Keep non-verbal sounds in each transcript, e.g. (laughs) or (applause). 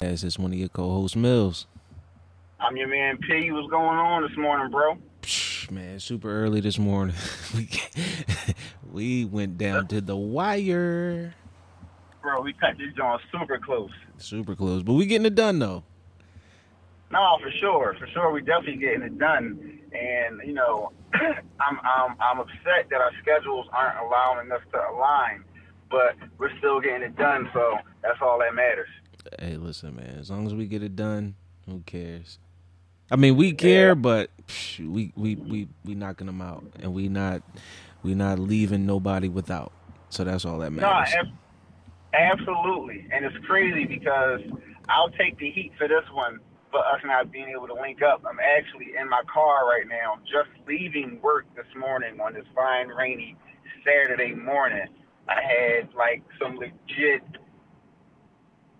As is one of your co-hosts, Mills. I'm your man P. What's going on this morning, bro? Man, super early this morning. (laughs) we (laughs) we went down to the wire. Bro, we cut this joint super close. Super close, but we getting it done though. No, for sure, for sure, we definitely getting it done. And you know, (clears throat) I'm I'm I'm upset that our schedules aren't allowing us to align, but we're still getting it done. So that's all that matters. Hey, listen, man. As long as we get it done, who cares? I mean, we care, yeah. but psh, we we we we knocking them out, and we not we not leaving nobody without. So that's all that matters. No, absolutely, and it's crazy because I'll take the heat for this one for us not being able to link up. I'm actually in my car right now, just leaving work this morning on this fine rainy Saturday morning. I had like some legit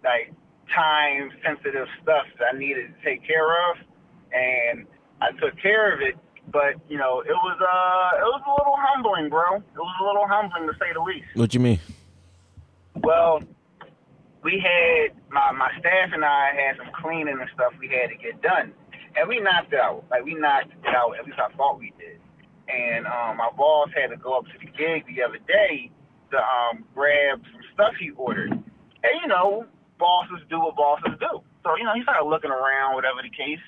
like time sensitive stuff that I needed to take care of and I took care of it. But you know, it was uh, it was a little humbling, bro. It was a little humbling to say the least. What you mean? Well, we had my my staff and I had some cleaning and stuff we had to get done, and we knocked out. Like we knocked it out. At least I thought we did. And um, my boss had to go up to the gig the other day to um, grab some stuff he ordered. And you know, bosses do what bosses do. So you know, he started looking around, whatever the case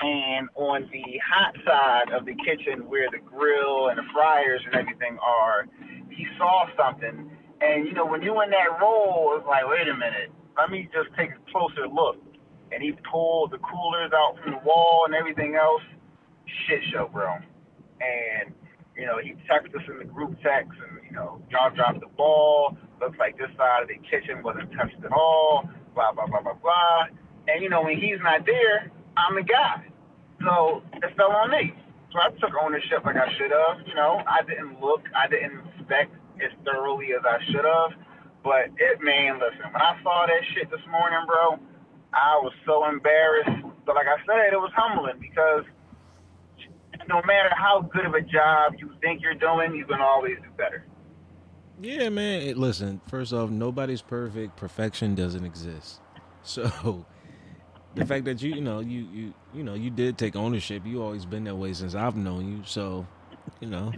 and on the hot side of the kitchen where the grill and the fryers and everything are, he saw something. And you know, when you're in that role, it's like, wait a minute, let me just take a closer look. And he pulled the coolers out from the wall and everything else. Shit show, bro. And you know, he texted us in the group text, and you know, y'all dropped the ball. Looks like this side of the kitchen wasn't touched at all. Blah blah blah blah blah. And you know, when he's not there, I'm the guy. So it fell on me. So I took ownership like I should have. You know, I didn't look, I didn't inspect as thoroughly as I should have. But it, man, listen, when I saw that shit this morning, bro, I was so embarrassed. But like I said, it was humbling because no matter how good of a job you think you're doing, you can always do better. Yeah, man. Listen, first off, nobody's perfect. Perfection doesn't exist. (laughs) So the fact that you you know you you you know you did take ownership. You always been that way since I've known you. So, you know,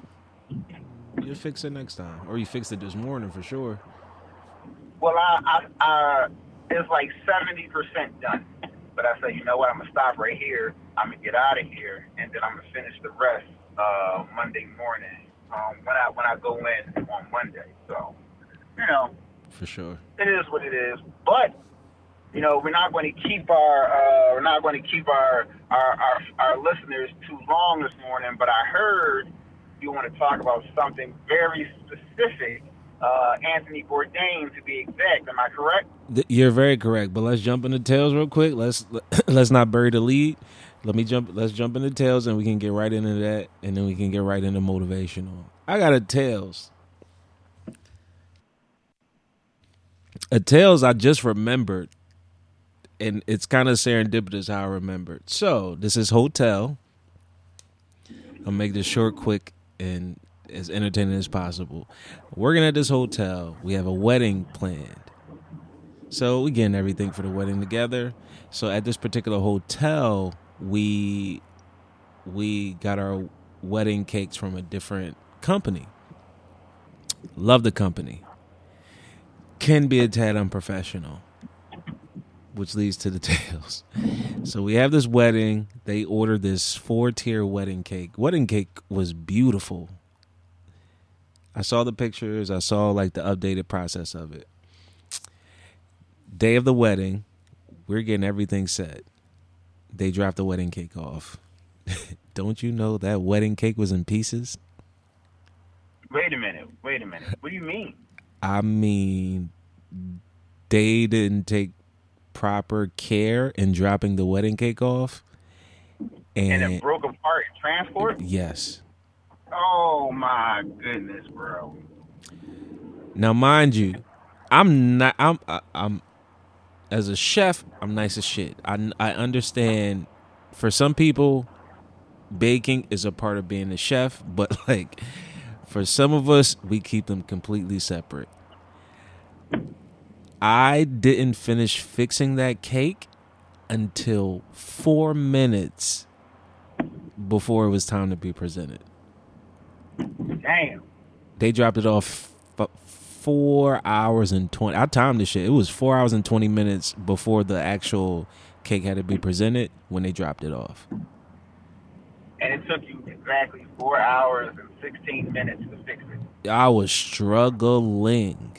you'll fix it next time, or you fixed it this morning for sure. Well, I, I, I it's like seventy percent done. But I say, you know what? I'm gonna stop right here. I'm gonna get out of here, and then I'm gonna finish the rest uh, Monday morning um, when I when I go in on Monday. So, you know, for sure, it is what it is. But you know, we're not going to keep our uh, we're not going to keep our, our our our listeners too long this morning. But I heard you want to talk about something very specific. Uh, Anthony Bourdain, to be exact. Am I correct? You're very correct. But let's jump into tales real quick. Let's (clears throat) let's not bury the lead. Let me jump. Let's jump into tales, and we can get right into that, and then we can get right into motivational. I got a tales. A tales. I just remembered and it's kind of serendipitous how I remembered. So this is hotel. I'll make this short, quick, and as entertaining as possible. Working at this hotel, we have a wedding planned. So we getting everything for the wedding together. So at this particular hotel, we we got our wedding cakes from a different company. Love the company. Can be a tad unprofessional which leads to the (laughs) tales. So we have this wedding. They ordered this four tier wedding cake. Wedding cake was beautiful. I saw the pictures. I saw like the updated process of it. Day of the wedding, we're getting everything set. They dropped the wedding cake off. (laughs) Don't you know that wedding cake was in pieces? Wait a minute. Wait a minute. What do you mean? (laughs) I mean, they didn't take proper care in dropping the wedding cake off. And, and it broke apart in transport? Yes. Oh my goodness, bro. Now, mind you, I'm not. I'm. I'm. As a chef, I'm nice as shit. I I understand. For some people, baking is a part of being a chef, (laughs) but like, for some of us, we keep them completely separate. I didn't finish fixing that cake until four minutes before it was time to be presented. Damn. They dropped it off f- four hours and twenty. I timed this shit. It was four hours and twenty minutes before the actual cake had to be presented when they dropped it off. And it took you exactly four hours and sixteen minutes to fix it. I was struggling.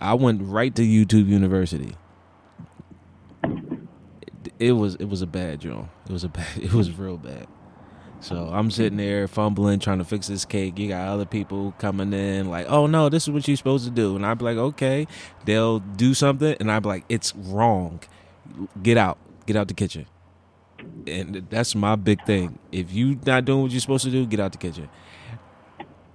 I went right to YouTube University. It, it was it was a bad joint. It was a bad. (laughs) It was real bad. So I'm sitting there fumbling, trying to fix this cake. You got other people coming in, like, "Oh no, this is what you're supposed to do," and I'd be like, "Okay." They'll do something, and I'd be like, "It's wrong. Get out. Get out the kitchen." And that's my big thing. If you're not doing what you're supposed to do, get out the kitchen.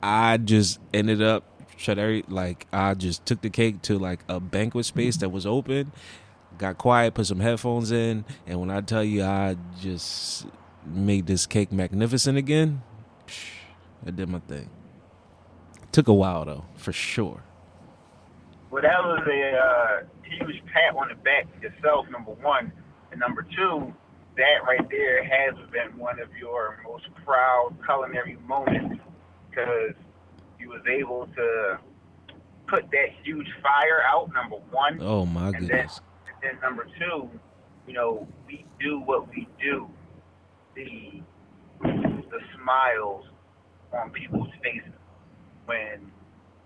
I just ended up shut every like I just took the cake to like a banquet space that was open, got quiet, put some headphones in, and when I tell you I just made this cake magnificent again, I did my thing. Took a while though, for sure. Well, that was a uh, huge pat on the back to yourself, number one. And number two, that right there has been one of your most proud culinary moments because you was able to put that huge fire out, number one. Oh my and goodness. Then, and then number two, you know, we do what we do. The the smiles on people's faces when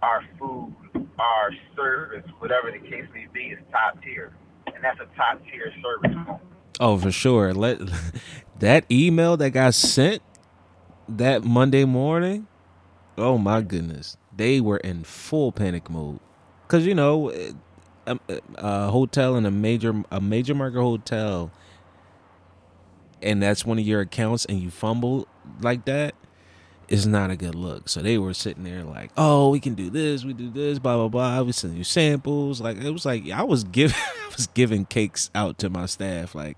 our food, our service, whatever the case may be, is top tier. And that's a top tier service moment. Oh, for sure. Let (laughs) that email that got sent that Monday morning. Oh my goodness, they were in full panic mode because you know, a, a hotel in a major a major market hotel, and that's one of your accounts, and you fumble like that is not a good look. So they were sitting there like, "Oh, we can do this, we do this, blah blah blah." We send you samples. Like it was like I was giving (laughs) I was giving cakes out to my staff. Like,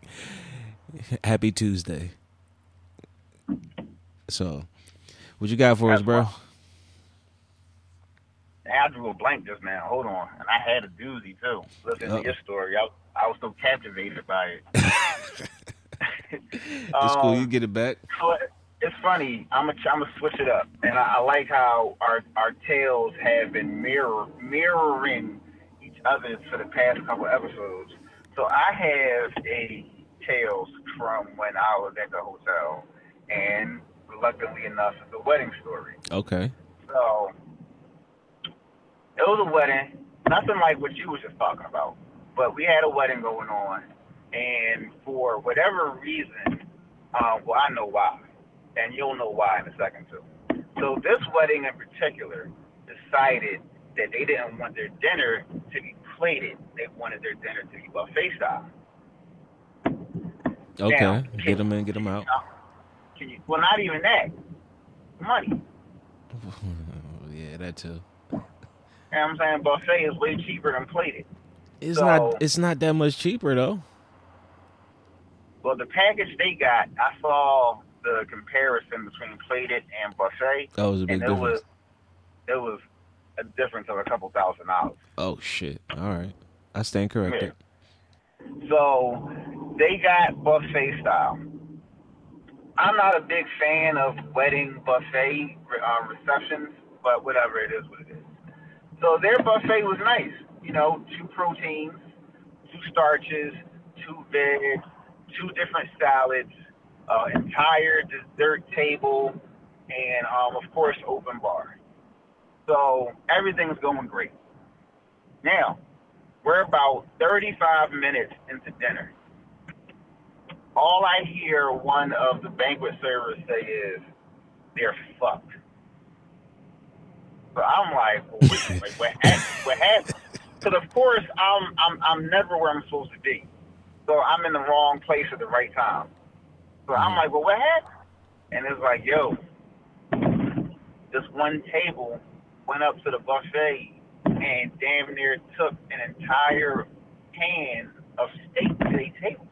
happy Tuesday. So, what you got for us, bro? I drew a blank just now. Hold on, and I had a doozy too. Listen Oh. to your story. I, I was so captivated by it. (laughs) It's cool. You Um, get it back. So it's funny. I'm gonna I'm gonna switch it up, and I, I like how our our tales have been mirror mirroring each other for the past couple episodes. So I have a tales from when I was at the hotel, and reluctantly enough, it's a wedding story. Okay. So it was a wedding, nothing like what you was just talking about. But we had a wedding going on, and for whatever reason, um, well, I know why, and you'll know why in a second too. So this wedding in particular decided that they didn't want their dinner to be plated; they wanted their dinner to be buffet style. Okay. Now, Get them in. Get them out. Can you? Well, not even that. Money. (laughs) yeah, that too. You know what I'm saying? Buffet is way cheaper than plated. It's So- not. It's not that much cheaper though. Well, the package they got, I saw the comparison between plated and buffet, Oh, it was a big and it difference. was it was a difference of a couple thousand dollars. Oh shit! All right, I stand corrected. So they got buffet style. I'm not a big fan of wedding buffet uh, receptions, but whatever it is, what it is. So their buffet was nice. You know, two proteins, two starches, two veg, two different salads, uh, entire dessert table, and um, of course open bar. So everything's going great. Now, we're about 35 minutes into dinner. All I hear one of the banquet servers say is, they're fucked. So I'm like, wait, wait, what, (laughs) hap- what happened? Because of course I'm, I'm I'm never where I'm supposed to be. So I'm in the wrong place at the right time. So I'm mm. like, well, what happened? And it's like, yo, this one table went up to the buffet and damn near took an entire pan of steak to their table.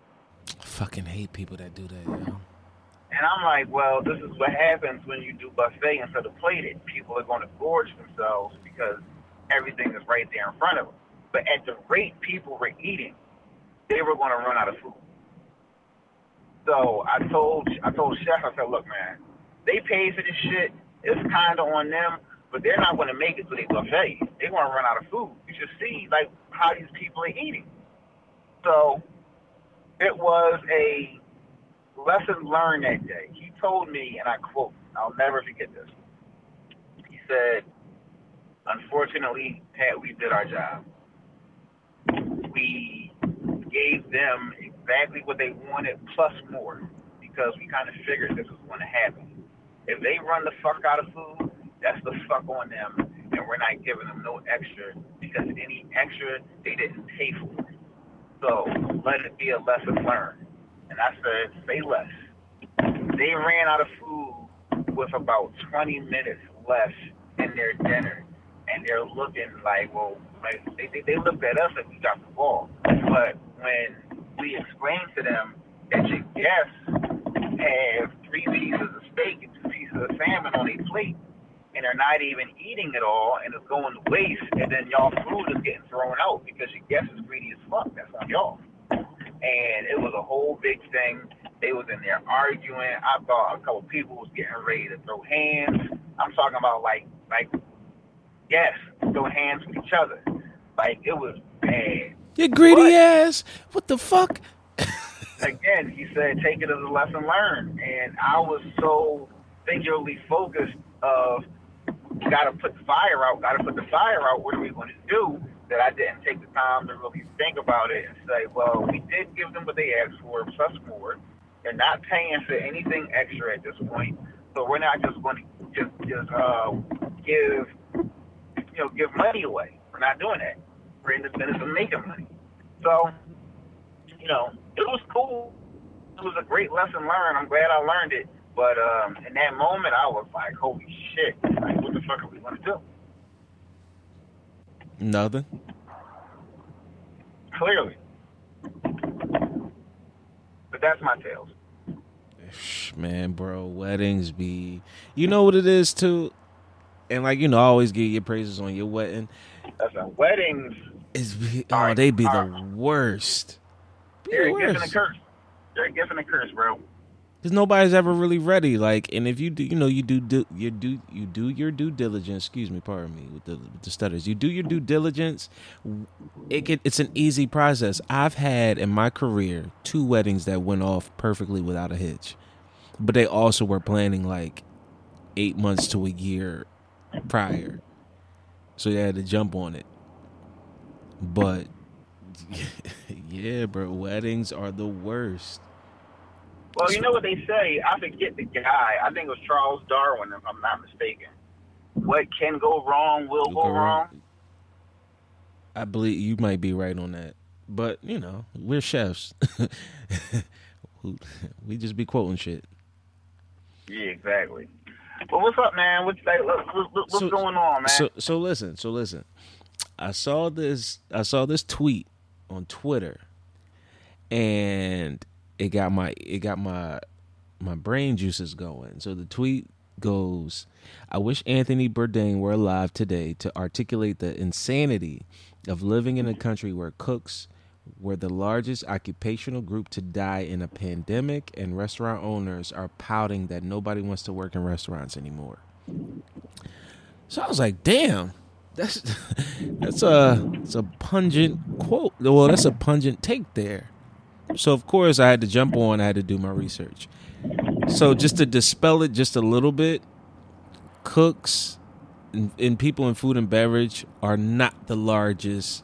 I fucking hate people that do that. Yo. And I'm like, well, this is what happens when you do buffet instead of plated. People are going to gorge themselves because everything is right there in front of them. But at the rate people were eating, they were going to run out of food. So I told I told Chef, I said, look, man, they paid for this shit. It's kind of on them, but they're not going to make it to their buffet. They're going to run out of food. You should see like how these people are eating. So it was a lesson learned that day. He told me, and I quote, I'll never forget this. He said, unfortunately, Pat, we did our job. We gave them exactly what they wanted plus more because we kind of figured this was going to happen. If they run the fuck out of food, that's the fuck on them, and we're not giving them no extra because any extra they didn't pay for. So let it be a lesson learned. And I said, say less. They ran out of food with about 20 minutes left in their dinner, and they're looking like, well, like they, they, they looked at us like we got the ball. But when we explained to them that your guests have three pieces of steak and two pieces of salmon on a plate, and they're not even eating it all, and it's going to waste, and then y'all food is getting thrown out because your guest is greedy as fuck. That's on y'all. And it was a whole big thing. They was in there arguing. I thought a couple people was getting ready to throw hands. I'm talking about like like yes, throw hands with each other. Like it was bad. You greedy But- ass. What the fuck? again, he said, take it as a lesson learned. And I was so singularly focused of got to put the fire out, got to put the fire out. What are we going to do? That I didn't take the time to really think about it and say, well, we did give them what they asked for plus more. They're not paying for anything extra at this point, so we're not just going to just just uh, give you know give money away. We're not doing that. The business of making money. So you know, it was cool. It was a great lesson learned. I'm glad I learned it. But um, in that moment, I was like, holy shit. Like, what the fuck are we going to do? Nothing. Clearly. But that's my tales. Man, bro, weddings be. You know what it is too, and like you know, I always give your praises on your wedding. That's a weddings. Is be, oh, right, they be all the worst. Be They're the a gift and a worst. curse. They're giving a curse, bro. Because nobody's ever really ready. Like, and if you do, you know, you do, do you do you do your due diligence. Excuse me, pardon me with the with the stutters. You do your due diligence. It can, it's an easy process. I've had in my career two weddings that went off perfectly without a hitch, but they also were planning like eight months to a year prior, so they had to jump on it. But (laughs) yeah, bro, weddings are the worst. Well, you know what they say? I forget the guy. I think it was Charles Darwin, if I'm not mistaken. What can go wrong will go wrong. I believe you might be right on that, but you know we're chefs. (laughs) We just be quoting shit. Yeah, exactly. Well, what's up, man? What's, like, what- what- what's So- going on, man? So so listen, so listen. I saw this I saw this tweet on Twitter and it got my it got my my brain juices going. So the tweet goes, I wish Anthony Bourdain were alive today to articulate the insanity of living in a country where cooks were the largest occupational group to die in a pandemic and restaurant owners are pouting that nobody wants to work in restaurants anymore. So I was like, damn, that's that's a it's a pungent quote. Well, that's a pungent take there. So of course I had to jump on. I had to do my research. So just to dispel it just a little bit, cooks and, and people in food and beverage are not the largest.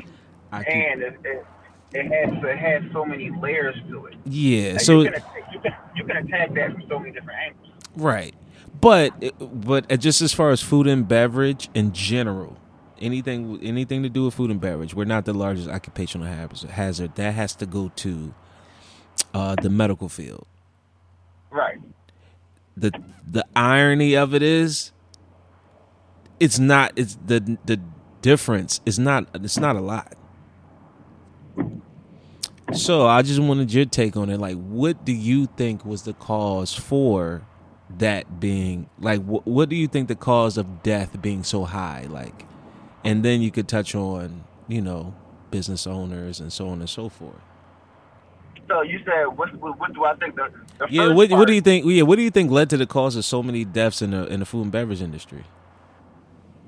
and it, it, it has it has so many layers to it. yeah. Like, So you, can, attack- you can you can attack that from so many different angles. Right. But but uh, just as far as food and beverage in general, anything anything to do with food and beverage, we're not the largest occupational hazard. That has to go to uh, the medical field. Right. the The irony of it is, it's not. It's the the difference is not. It's not a lot. So I just wanted your take on it. Like, what do you think was the cause for that being? Like, wh- what do you think the cause of death being so high? Like, and then you could touch on, you know, business owners and so on and so forth. So you said, what, what, what do I think? The, the Yeah, what what do you think? Yeah, what do you think led to the cause of so many deaths in the in the food and beverage industry?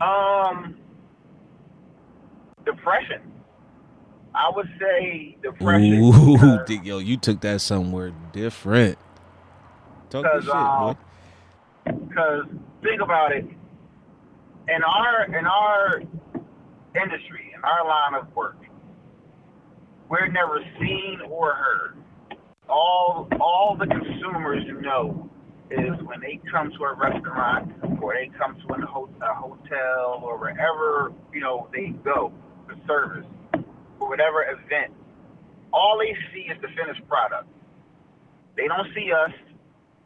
Um, depression. I would say depression. Ooh, (laughs) dig- yo, you took that somewhere different. Talk your Because shit, boy. um, because think about it, in our in our industry, in our line of work, we're never seen or heard. All all the consumers know is when they come to a restaurant or they come to an ho- a hotel or wherever you know they go for service or whatever event. All they see is the finished product. They don't see us.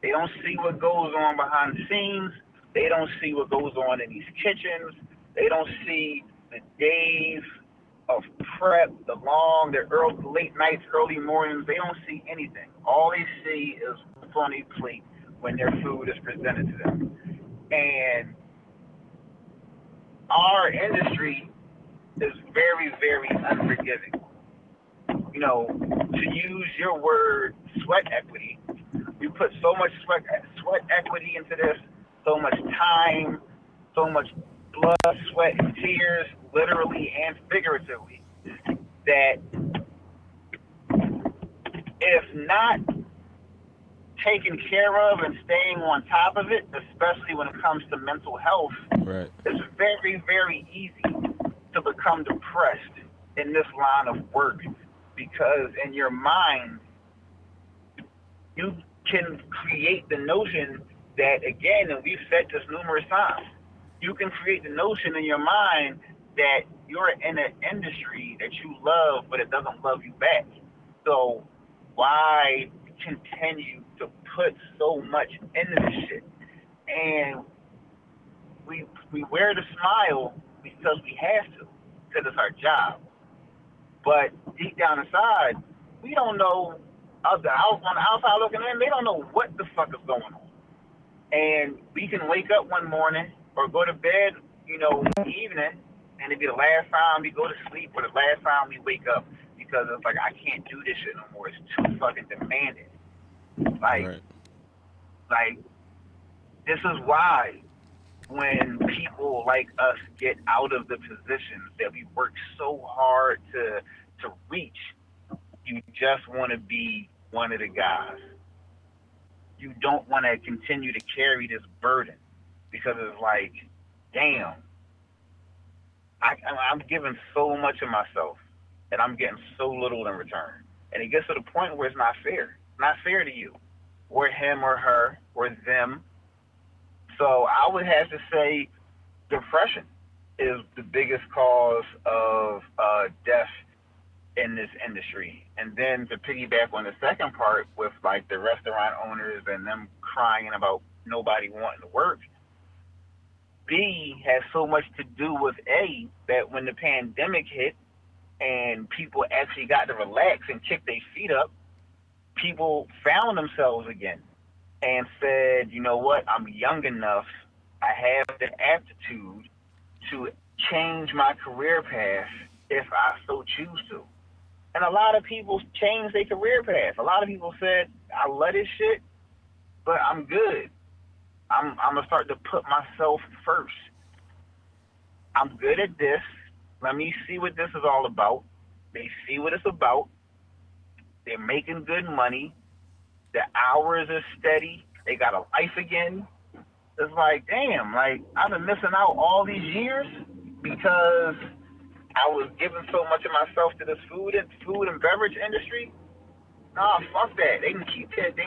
They don't see what goes on behind the scenes. They don't see what goes on in these kitchens. They don't see the days of prep, the long, the early, late nights, early mornings. They don't see anything. All they see is what's on plate when their food is presented to them. And our industry is very, very unforgiving. You know, to use your word, sweat equity, we put so much sweat, sweat equity into this, so much time, so much blood, sweat, and tears, literally and figuratively, that if not taken care of and staying on top of it, especially when it comes to mental health, Right. it's very, very easy to become depressed in this line of work because in your mind, you can create the notion that, again, and we've said this numerous times, you can create the notion in your mind that you're in an industry that you love, but it doesn't love you back. So why continue to put so much into this shit? And we we wear the smile because we have to, because it's our job. But deep down inside, we don't know. Of the out on the outside looking in, they don't know what the fuck is going on. And we can wake up one morning or go to bed, you know, in the evening, and it'd be the last time we go to sleep or the last time we wake up because it's like I can't do this shit no more. It's too fucking demanding. Like Right. like this is why when people like us get out of the positions that we work so hard to to reach, you just want to be one of the guys. You don't want to continue to carry this burden because it's like, damn, I, I'm giving so much of myself and I'm getting so little in return. And it gets to the point where it's not fair. Not fair to you, or him, or her, or them. So I would have to say depression is the biggest cause of uh, death in this industry. And then to piggyback on the second part with like the restaurant owners and them crying about nobody wanting to work, B has so much to do with A that when the pandemic hit and people actually got to relax and kick their feet up, people found themselves again and said, you know what, I'm young enough, I have the aptitude to change my career path if I so choose to. And a lot of people changed their career path. A lot of people said, I love this shit, but I'm good. I'm, I'm gonna start to put myself first. I'm good at this. Let me see what this is all about. They see what it's about. They're making good money. The hours are steady. They got a life again. It's like, damn, like I've been missing out all these years because I was giving so much of myself to this food and food and beverage industry. Nah, fuck that. They can keep that. They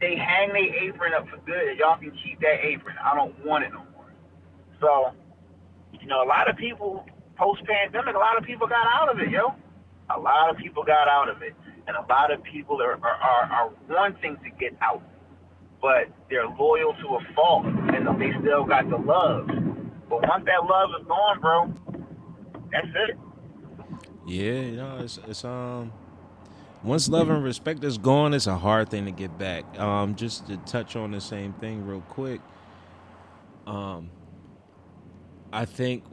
they hang their apron up for good. Y'all can keep that apron. I don't want it no more. So, you know, a lot of people post pandemic, a lot of people got out of it, yo. A lot of people got out of it, and a lot of people are are, are, are wanting to get out, but they're loyal to a fault, and they still got the love. But once that love is gone, bro, that's it. Yeah, you know, it's it's um once love and respect is gone, it's a hard thing to get back. Um, just to touch on the same thing real quick. Um, I think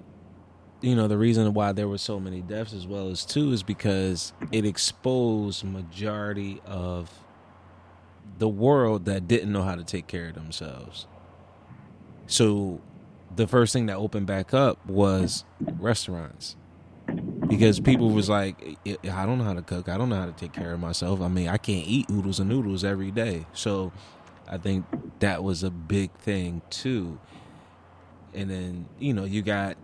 you know the reason why there were so many deaths as well as too is because it exposed majority of the world that didn't know how to take care of themselves. So the first thing that opened back up was restaurants. Because people was like, I don't know how to cook. I don't know how to take care of myself. I mean, I can't eat oodles and noodles every day. So I think that was a big thing too. And then, you know, you got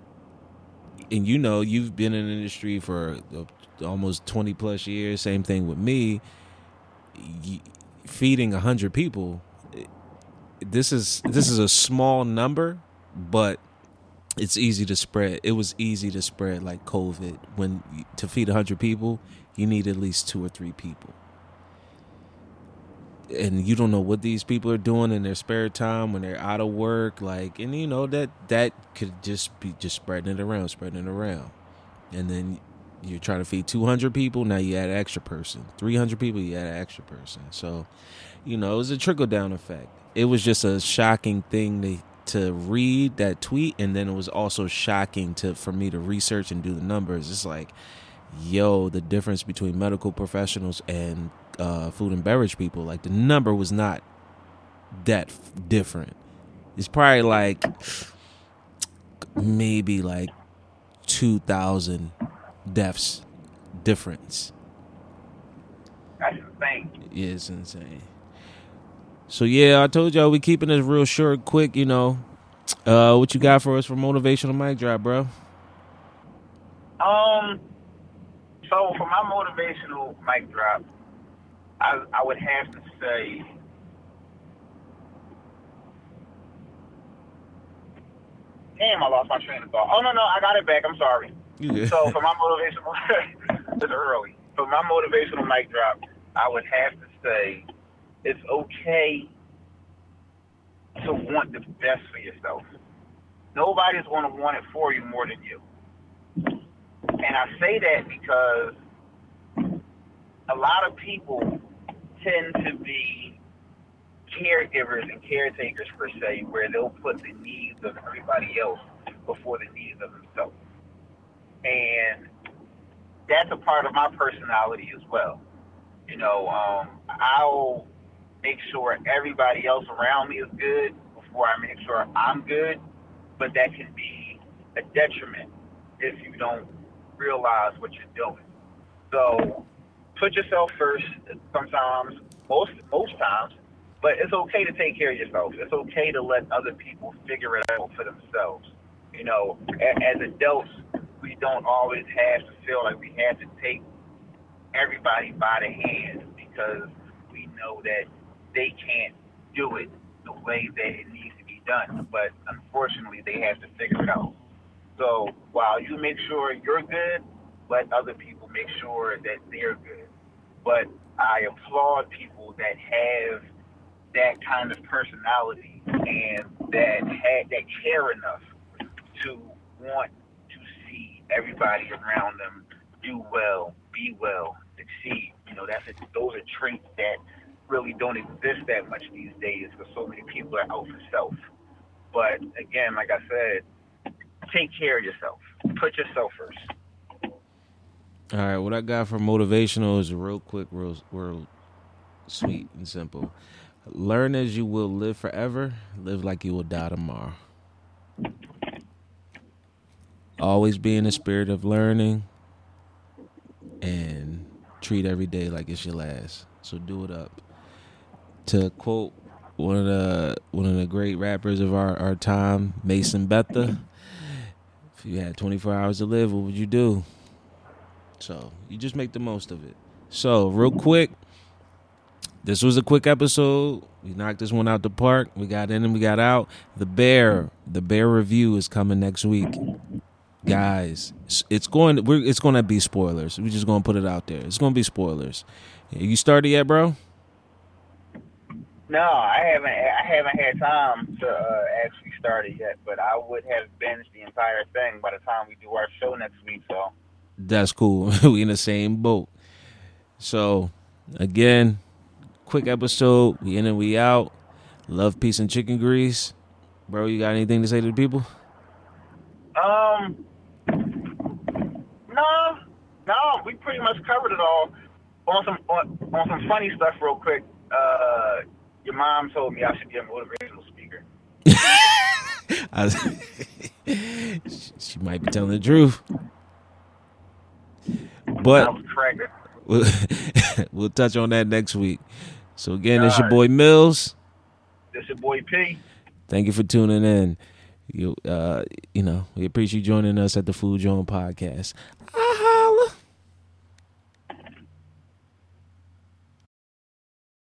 and you know, you've been in the industry for uh, almost 20 plus years. Same thing with me. Feeding 100 people this is this is a small number, but it's easy to spread. It was easy to spread like COVID. When to feed 100 people, you need at least two or three people. And you don't know what these people are doing in their spare time when they're out of work like and you know that that could just be just spreading it around, spreading it around. And then you're trying to feed 200 people, now you add an extra person. 300 people, you add an extra person. So, you know, it was a trickle down effect. It was just a shocking thing to to read that tweet and then it was also shocking to for me to research and do the numbers. It's like yo the difference between medical professionals and uh, food and beverage people like the number was not that f- different. It's probably like maybe like 2000 deaths difference. That's insane. Yeah, it's insane so yeah, I told y'all we keeping this real short, quick. You know, uh, what you got for us for motivational mic drop, bro? Um, so for my motivational mic drop, I I would have to say. Damn, I lost my train of thought. Oh no, no, I got it back. I'm sorry. Yeah. So (laughs) for my motivational, (laughs) it's early. For my motivational mic drop, I would have to say it's okay to want the best for yourself. Nobody's going to want it for you more than you. And I say that because a lot of people tend to be caregivers and caretakers per se, where they'll put the needs of everybody else before the needs of themselves. And that's a part of my personality as well. You know, um, I'll make sure everybody else around me is good before I make sure I'm good. But that can be a detriment if you don't realize what you're doing. So put yourself first sometimes, most most times, but it's okay to take care of yourself. It's okay to let other people figure it out for themselves. You know, as adults, we don't always have to feel like we have to take everybody by the hand because we know that they can't do it the way that it needs to be done. But unfortunately, they have to figure it out. So while you make sure you're good, let other people make sure that they're good. But I applaud people that have that kind of personality and that had that care enough to want to see everybody around them do well, be well, succeed. You know, that's a, those are traits that really don't exist that much these days because so many people are out for self. But again, like I said, take care of yourself. Put yourself first. All right, what I got for motivational is real quick, real, real sweet and simple. Learn as you will live forever. Live like you will die tomorrow. Always be in the spirit of learning and treat every day like it's your last. So do it up to quote one of the one of the great rappers of our, our time, Mason Betha. If you had 24 hours to live, what would you do? So you just make the most of it. So real quick, this was a quick episode. We knocked this one out the park. We got in and we got out. The Bear, the Bear review is coming next week, guys. It's going. We're, it's going to be spoilers. We're just going to put it out there. It's going to be spoilers. You started yet, bro? No, I haven't. I haven't had time to uh, actually start it yet, but I would have binged the entire thing by the time we do our show next week. So that's cool. (laughs) we in the same boat. So again, quick episode. We in and we out. Love, peace, and chicken grease, bro. You got anything to say to the people? Um, No, no, we pretty much covered it all. On some on, on some funny stuff, real quick. Uh, your mom told me I should be a motivational speaker. (laughs) I, (laughs) she might be telling the truth. But I was cracking. we'll, (laughs) we'll touch on that next week. So again, it's your boy Mills. This your boy P. Thank you for tuning in. You uh you know, we appreciate you joining us at the Food Joint Podcast.